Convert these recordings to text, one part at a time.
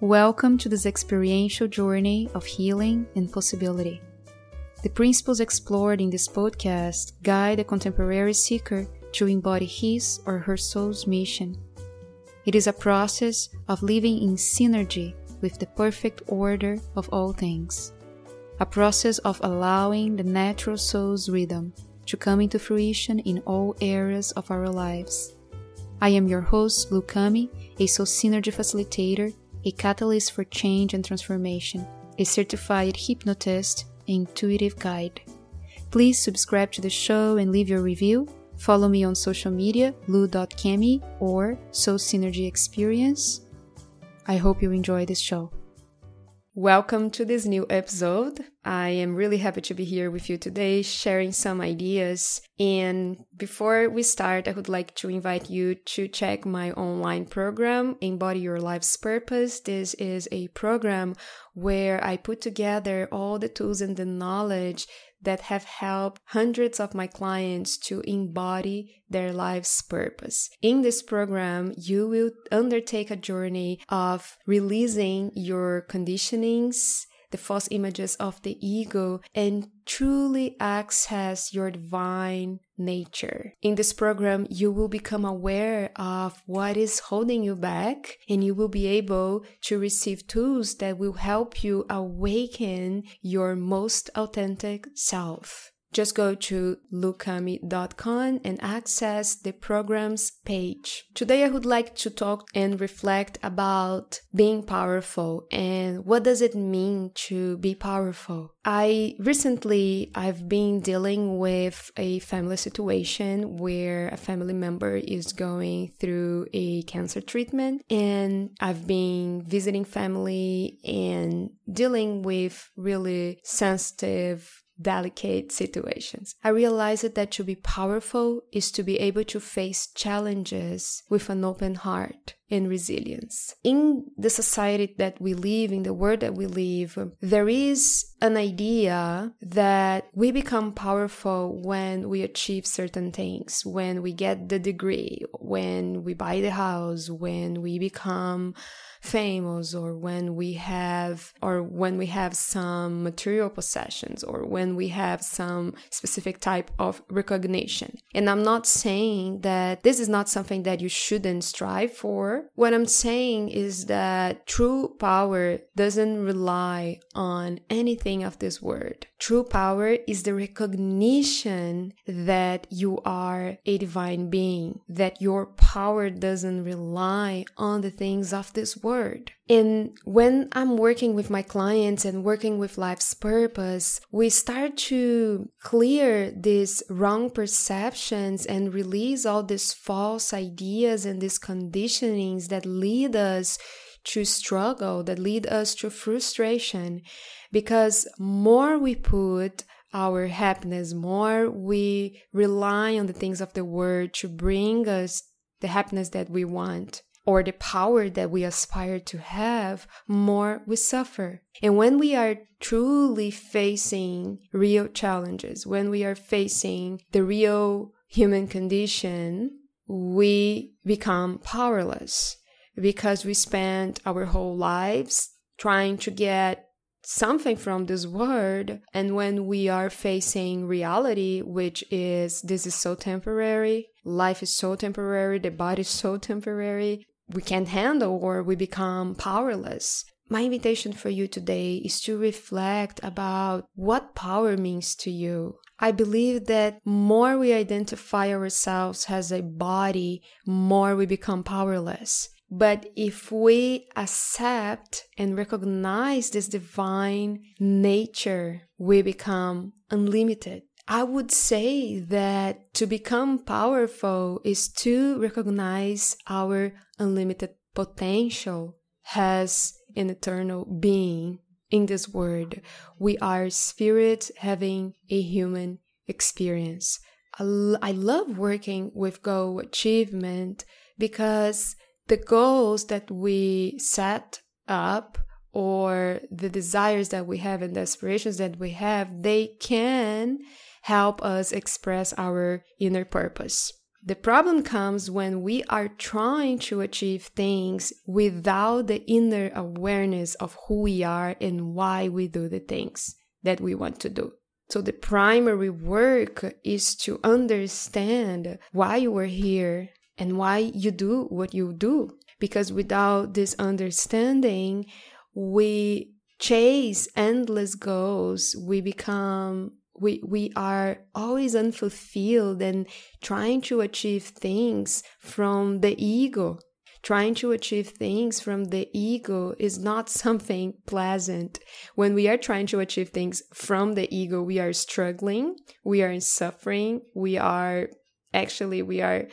Welcome to this experiential journey of healing and possibility. The principles explored in this podcast guide a contemporary seeker to embody his or her soul's mission. It is a process of living in synergy with the perfect order of all things, a process of allowing the natural soul's rhythm to come into fruition in all areas of our lives. I am your host, Lukami, a soul synergy facilitator, a catalyst for change and transformation, a certified hypnotist, intuitive guide. Please subscribe to the show and leave your review. Follow me on social media, lu.kemi or Soul Synergy Experience. I hope you enjoy this show. Welcome to this new episode. I am really happy to be here with you today, sharing some ideas. And before we start, I would like to invite you to check my online program, Embody Your Life's Purpose. This is a program where I put together all the tools and the knowledge that have helped hundreds of my clients to embody their life's purpose. In this program, you will undertake a journey of releasing your conditionings the false images of the ego and truly access your divine nature. In this program, you will become aware of what is holding you back and you will be able to receive tools that will help you awaken your most authentic self just go to lukami.com and access the program's page. Today I would like to talk and reflect about being powerful and what does it mean to be powerful. I recently I've been dealing with a family situation where a family member is going through a cancer treatment and I've been visiting family and dealing with really sensitive delicate situations. I realized that to be powerful is to be able to face challenges with an open heart and resilience. In the society that we live, in the world that we live, there is an idea that we become powerful when we achieve certain things, when we get the degree, when we buy the house, when we become famous or when we have or when we have some material possessions or when we have some specific type of recognition. And I'm not saying that this is not something that you shouldn't strive for. What I'm saying is that true power doesn't rely on anything of this word. True power is the recognition that you are a divine being, that your power doesn't rely on the things of this world. And when I'm working with my clients and working with life's purpose, we start to clear these wrong perceptions and release all these false ideas and these conditionings that lead us to struggle, that lead us to frustration. Because more we put our happiness, more we rely on the things of the world to bring us the happiness that we want or the power that we aspire to have, more we suffer. And when we are truly facing real challenges, when we are facing the real human condition, we become powerless because we spend our whole lives trying to get something from this world and when we are facing reality which is this is so temporary life is so temporary the body is so temporary we can't handle or we become powerless. My invitation for you today is to reflect about what power means to you. I believe that more we identify ourselves as a body, more we become powerless. But if we accept and recognize this divine nature, we become unlimited. I would say that to become powerful is to recognize our unlimited potential as an eternal being in this world. We are spirit having a human experience. I, I love working with goal achievement because the goals that we set up or the desires that we have and the aspirations that we have, they can help us express our inner purpose. The problem comes when we are trying to achieve things without the inner awareness of who we are and why we do the things that we want to do. So, the primary work is to understand why you are here and why you do what you do. Because without this understanding, we chase endless goals, we become we we are always unfulfilled and trying to achieve things from the ego. Trying to achieve things from the ego is not something pleasant. When we are trying to achieve things from the ego we are struggling we are suffering we are actually we are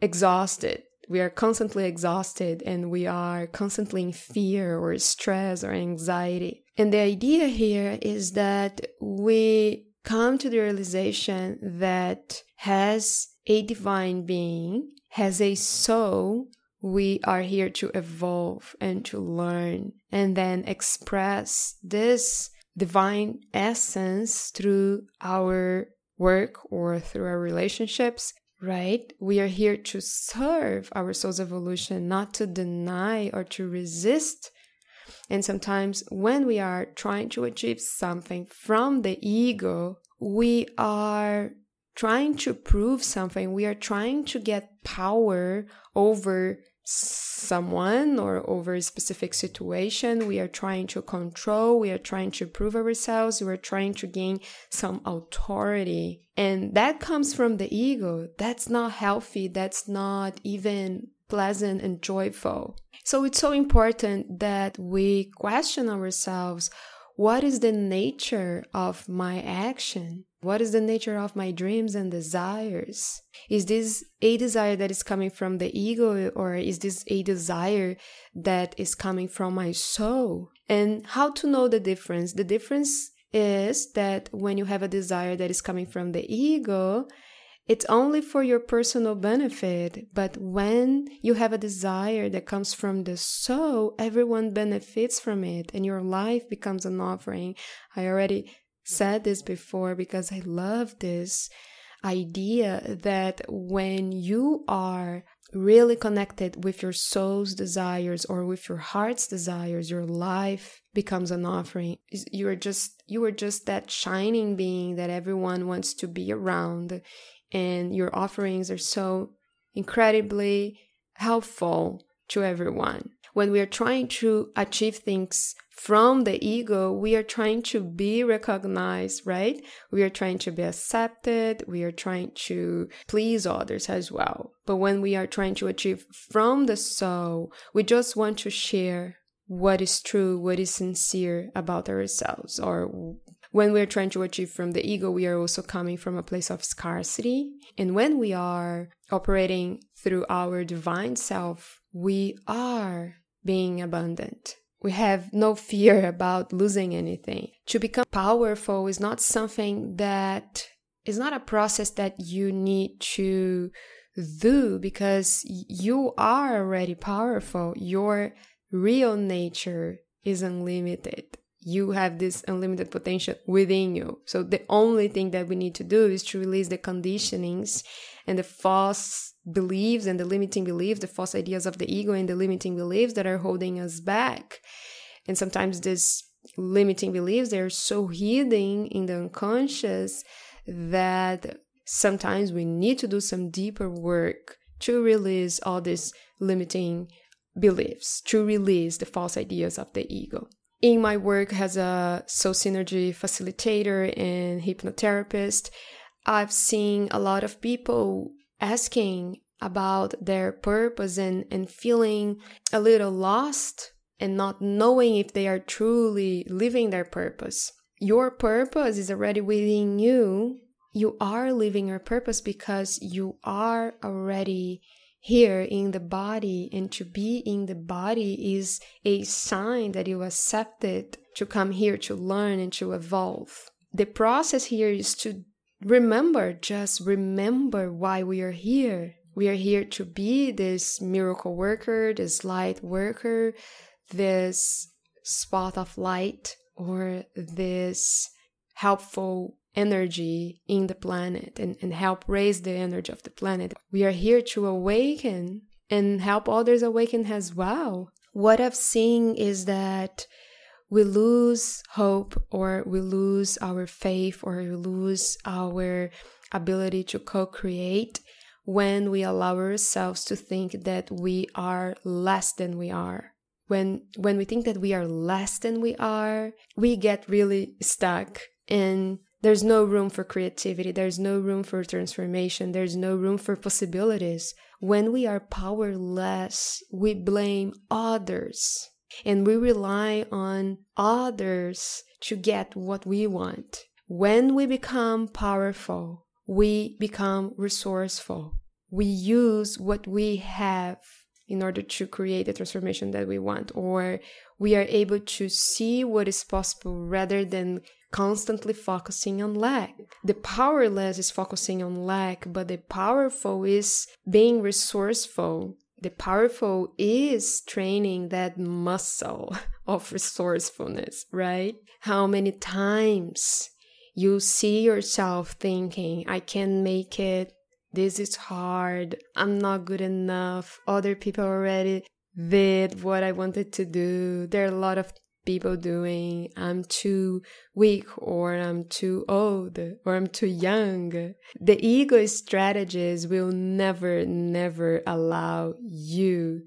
exhausted. We are constantly exhausted and we are constantly in fear or stress or anxiety. And the idea here is that we come to the realization that has a divine being, has a soul, we are here to evolve and to learn and then express this divine essence through our work or through our relationships, right? We are here to serve our soul's evolution, not to deny or to resist and sometimes when we are trying to achieve something from the ego, we are trying to prove something. We are trying to get power over someone or over a specific situation. We are trying to control, we are trying to prove ourselves, we are trying to gain some authority. And that comes from the ego. That's not healthy. That's not even pleasant and joyful. So it's so important that we question ourselves what is the nature of my action? What is the nature of my dreams and desires? Is this a desire that is coming from the ego, or is this a desire that is coming from my soul? And how to know the difference? The difference is that when you have a desire that is coming from the ego, it's only for your personal benefit, but when you have a desire that comes from the soul, everyone benefits from it and your life becomes an offering. I already said this before because I love this idea that when you are really connected with your soul's desires or with your heart's desires your life becomes an offering you are just you are just that shining being that everyone wants to be around and your offerings are so incredibly helpful to everyone. When we are trying to achieve things from the ego, we are trying to be recognized, right? We are trying to be accepted. We are trying to please others as well. But when we are trying to achieve from the soul, we just want to share what is true, what is sincere about ourselves, or when we're trying to achieve from the ego, we are also coming from a place of scarcity. And when we are operating through our divine self, we are being abundant. We have no fear about losing anything. To become powerful is not something that is not a process that you need to do because you are already powerful. Your real nature is unlimited you have this unlimited potential within you. So the only thing that we need to do is to release the conditionings and the false beliefs and the limiting beliefs, the false ideas of the ego and the limiting beliefs that are holding us back. And sometimes these limiting beliefs they're so hidden in the unconscious that sometimes we need to do some deeper work to release all these limiting beliefs, to release the false ideas of the ego in my work as a soul synergy facilitator and hypnotherapist, I've seen a lot of people asking about their purpose and, and feeling a little lost and not knowing if they are truly living their purpose. Your purpose is already within you. You are living your purpose because you are already here in the body and to be in the body is a sign that you accepted to come here to learn and to evolve. The process here is to remember, just remember why we are here. We are here to be this miracle worker, this light worker, this spot of light, or this helpful energy in the planet and, and help raise the energy of the planet. We are here to awaken and help others awaken as well. What I've seen is that we lose hope or we lose our faith or we lose our ability to co create when we allow ourselves to think that we are less than we are. When, when we think that we are less than we are, we get really stuck and there's no room for creativity. There's no room for transformation. There's no room for possibilities. When we are powerless, we blame others and we rely on others to get what we want. When we become powerful, we become resourceful. We use what we have in order to create the transformation that we want, or we are able to see what is possible rather than constantly focusing on lack. The powerless is focusing on lack, but the powerful is being resourceful. The powerful is training that muscle of resourcefulness, right? How many times you see yourself thinking, I can't make it. This is hard. I'm not good enough. Other people already did what I wanted to do. There are a lot of people doing. I'm too weak or I'm too old or I'm too young. The ego strategies will never, never allow you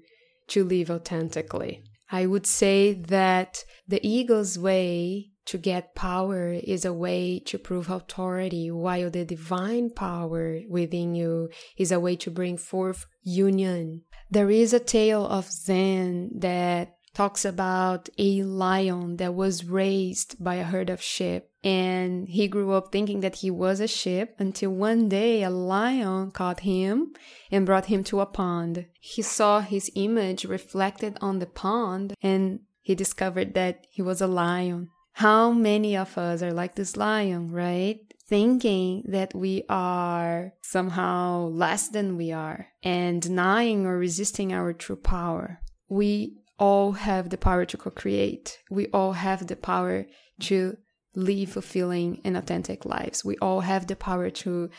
to live authentically. I would say that the ego's way to get power is a way to prove authority, while the divine power within you is a way to bring forth union. There is a tale of Zen that talks about a lion that was raised by a herd of sheep. And he grew up thinking that he was a sheep until one day a lion caught him and brought him to a pond. He saw his image reflected on the pond and he discovered that he was a lion. How many of us are like this lion, right? Thinking that we are somehow less than we are and denying or resisting our true power. We all have the power to co create. We all have the power to live fulfilling and authentic lives. We all have the power to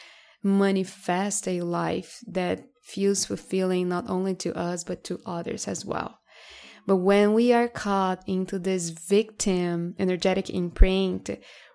manifest a life that feels fulfilling not only to us but to others as well. But when we are caught into this victim energetic imprint,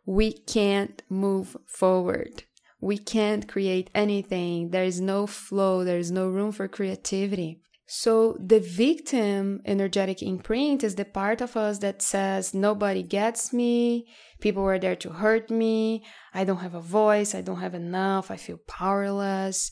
we can't move forward. We can't create anything. There is no flow, there is no room for creativity. So the victim energetic imprint is the part of us that says, nobody gets me, people are there to hurt me, I don't have a voice, I don't have enough, I feel powerless.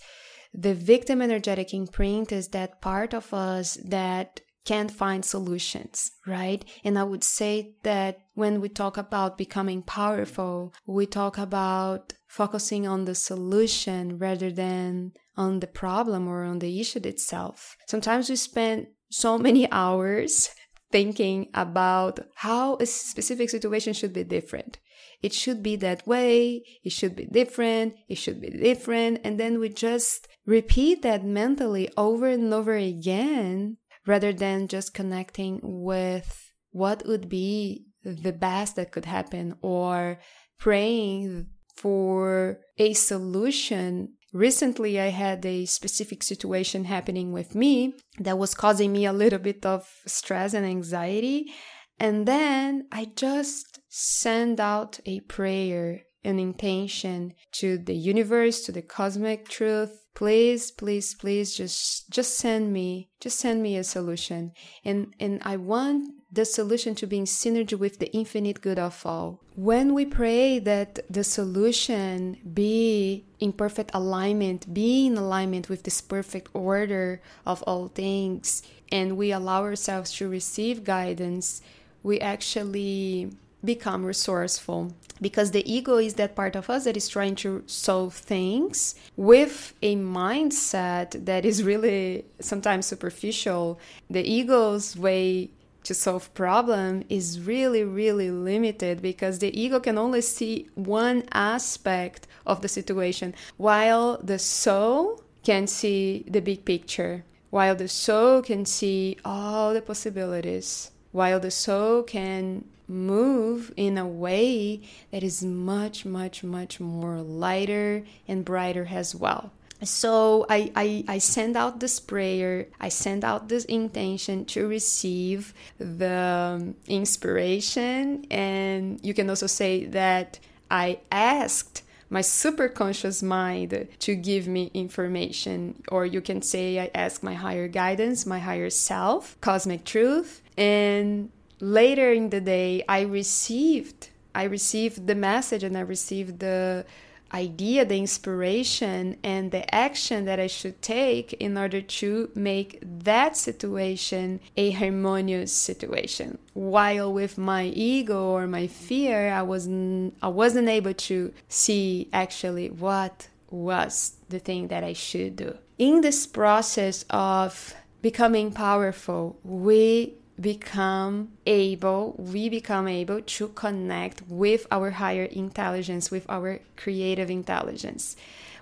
The victim energetic imprint is that part of us that can't find solutions, right? And I would say that when we talk about becoming powerful, we talk about focusing on the solution rather than on the problem or on the issue itself. Sometimes we spend so many hours thinking about how a specific situation should be different. It should be that way, it should be different, it should be different. And then we just repeat that mentally over and over again rather than just connecting with what would be the best that could happen or praying for a solution Recently, I had a specific situation happening with me that was causing me a little bit of stress and anxiety. And then I just sent out a prayer, an intention to the universe, to the cosmic truth. Please, please, please just just send me, just send me a solution. And and I want the solution to be in synergy with the infinite good of all. When we pray that the solution be in perfect alignment, be in alignment with this perfect order of all things, and we allow ourselves to receive guidance, we actually become resourceful because the ego is that part of us that is trying to solve things with a mindset that is really sometimes superficial. The ego's way to solve problem is really really limited because the ego can only see one aspect of the situation while the soul can see the big picture while the soul can see all the possibilities while the soul can move in a way that is much, much, much more lighter and brighter as well. So I, I, I send out this prayer, I send out this intention to receive the um, inspiration, and you can also say that I asked my superconscious mind to give me information. Or you can say, I ask my higher guidance, my higher self, cosmic truth. And later in the day, I received, I received the message and I received the idea, the inspiration, and the action that I should take in order to make that situation a harmonious situation. While with my ego or my fear, I wasn't I wasn't able to see actually what was the thing that I should do. In this process of becoming powerful, we become able, we become able to connect with our higher intelligence, with our creative intelligence.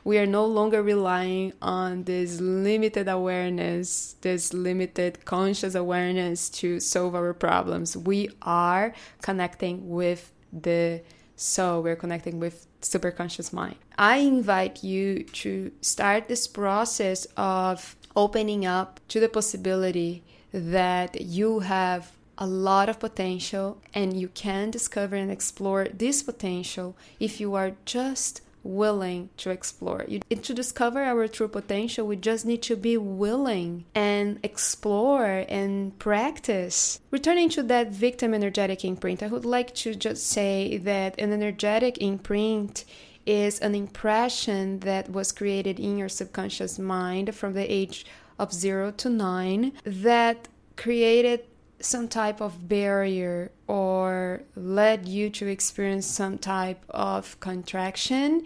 We are no longer relying on this limited awareness, this limited conscious awareness to solve our problems. We are connecting with the soul, we're connecting with superconscious mind. I invite you to start this process of opening up to the possibility that you have a lot of potential and you can discover and explore this potential if you are just willing to explore. You, to discover our true potential, we just need to be willing and explore and practice. Returning to that victim energetic imprint, I would like to just say that an energetic imprint is an impression that was created in your subconscious mind from the age of 0 to 9 that created some type of barrier or led you to experience some type of contraction.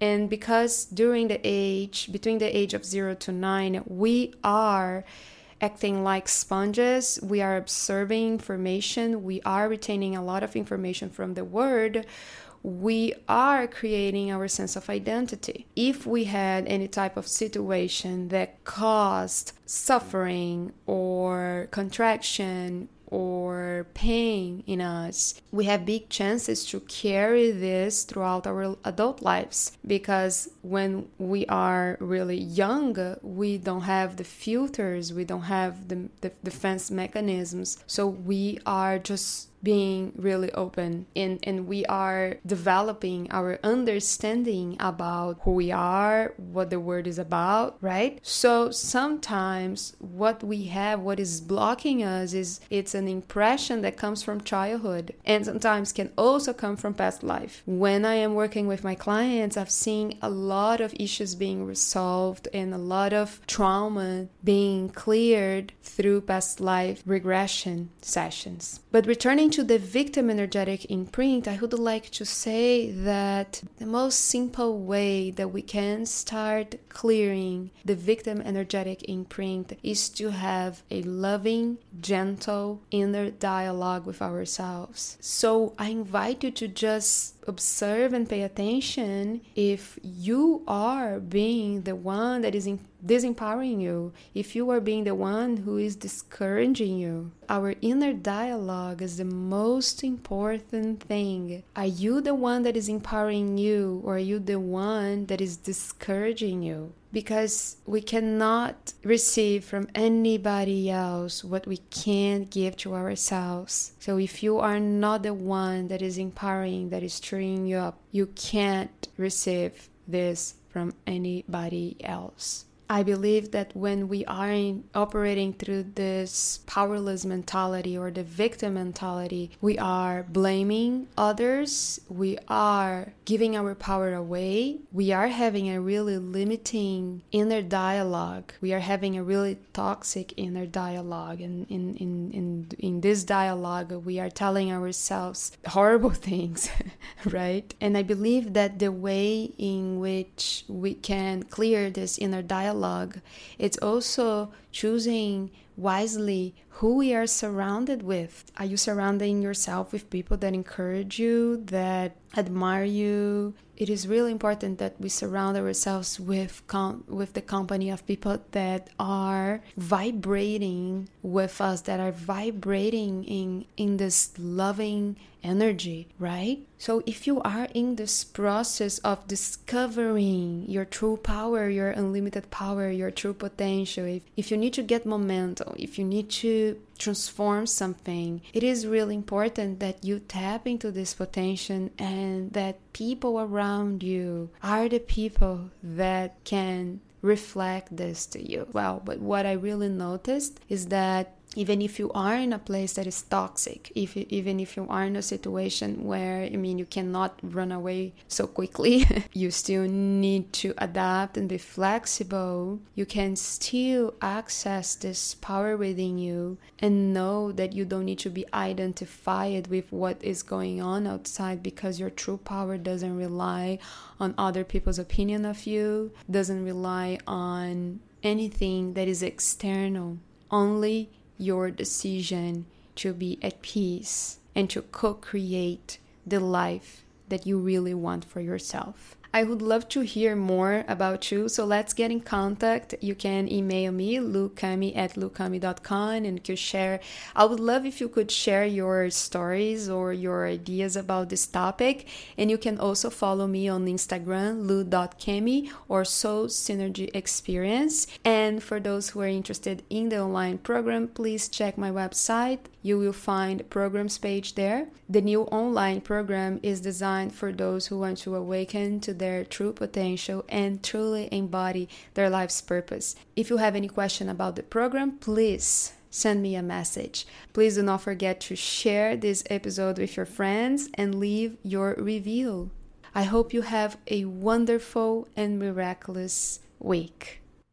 And because during the age between the age of 0 to 9 we are acting like sponges. We are absorbing information. We are retaining a lot of information from the word we are creating our sense of identity. If we had any type of situation that caused suffering or contraction or pain in us, we have big chances to carry this throughout our adult lives because when we are really young, we don't have the filters, we don't have the, the defense mechanisms, so we are just being really open and, and we are developing our understanding about who we are, what the word is about, right? So sometimes what we have, what is blocking us is it's an impression that comes from childhood and sometimes can also come from past life. When I am working with my clients, I've seen a lot of issues being resolved and a lot of trauma being cleared through past life regression sessions. But returning to the victim energetic imprint, I would like to say that the most simple way that we can start clearing the victim energetic imprint is to have a loving, gentle inner dialogue with ourselves. So I invite you to just observe and pay attention if you are being the one that is in disempowering you, if you are being the one who is discouraging you. Our inner dialogue is the most important thing. Are you the one that is empowering you, or are you the one that is discouraging you? Because we cannot receive from anybody else what we can't give to ourselves. So if you are not the one that is empowering, that is cheering you up, you can't receive this from anybody else. I believe that when we are in, operating through this powerless mentality or the victim mentality, we are blaming others, we are giving our power away, we are having a really limiting inner dialogue, we are having a really toxic inner dialogue. And in, in, in, in this dialogue, we are telling ourselves horrible things, right? And I believe that the way in which we can clear this inner dialogue dialogue. It's also choosing wisely who we are surrounded with. Are you surrounding yourself with people that encourage you, that admire you? It is really important that we surround ourselves with com- with the company of people that are vibrating with us, that are vibrating in in this loving energy, right? So if you are in this process of discovering your true power, your unlimited power, your true potential, if, if you need to get momentum, if you need to transform something, it is really important that you tap into this potential and that people around you are the people that can reflect this to you. Well, but what I really noticed is that even if you are in a place that is toxic if you, even if you are in a situation where i mean you cannot run away so quickly you still need to adapt and be flexible. You can still access this power within you and know that you don't need to be identified with what is going on outside because your true power doesn't rely on other people's opinion of you doesn't rely on anything that is external. Only your decision to be at peace and to co create the life that you really want for yourself. I would love to hear more about you, so let's get in contact. You can email me, lucami at lucami.com, and you share. I would love if you could share your stories or your ideas about this topic. And you can also follow me on Instagram, lu.kemi or Soul Synergy Experience. And for those who are interested in the online program, please check my website. You will find programs page there. The new online program is designed for those who want to awaken to their true potential and truly embody their life's purpose. If you have any question about the program, please send me a message. Please do not forget to share this episode with your friends and leave your review. I hope you have a wonderful and miraculous week.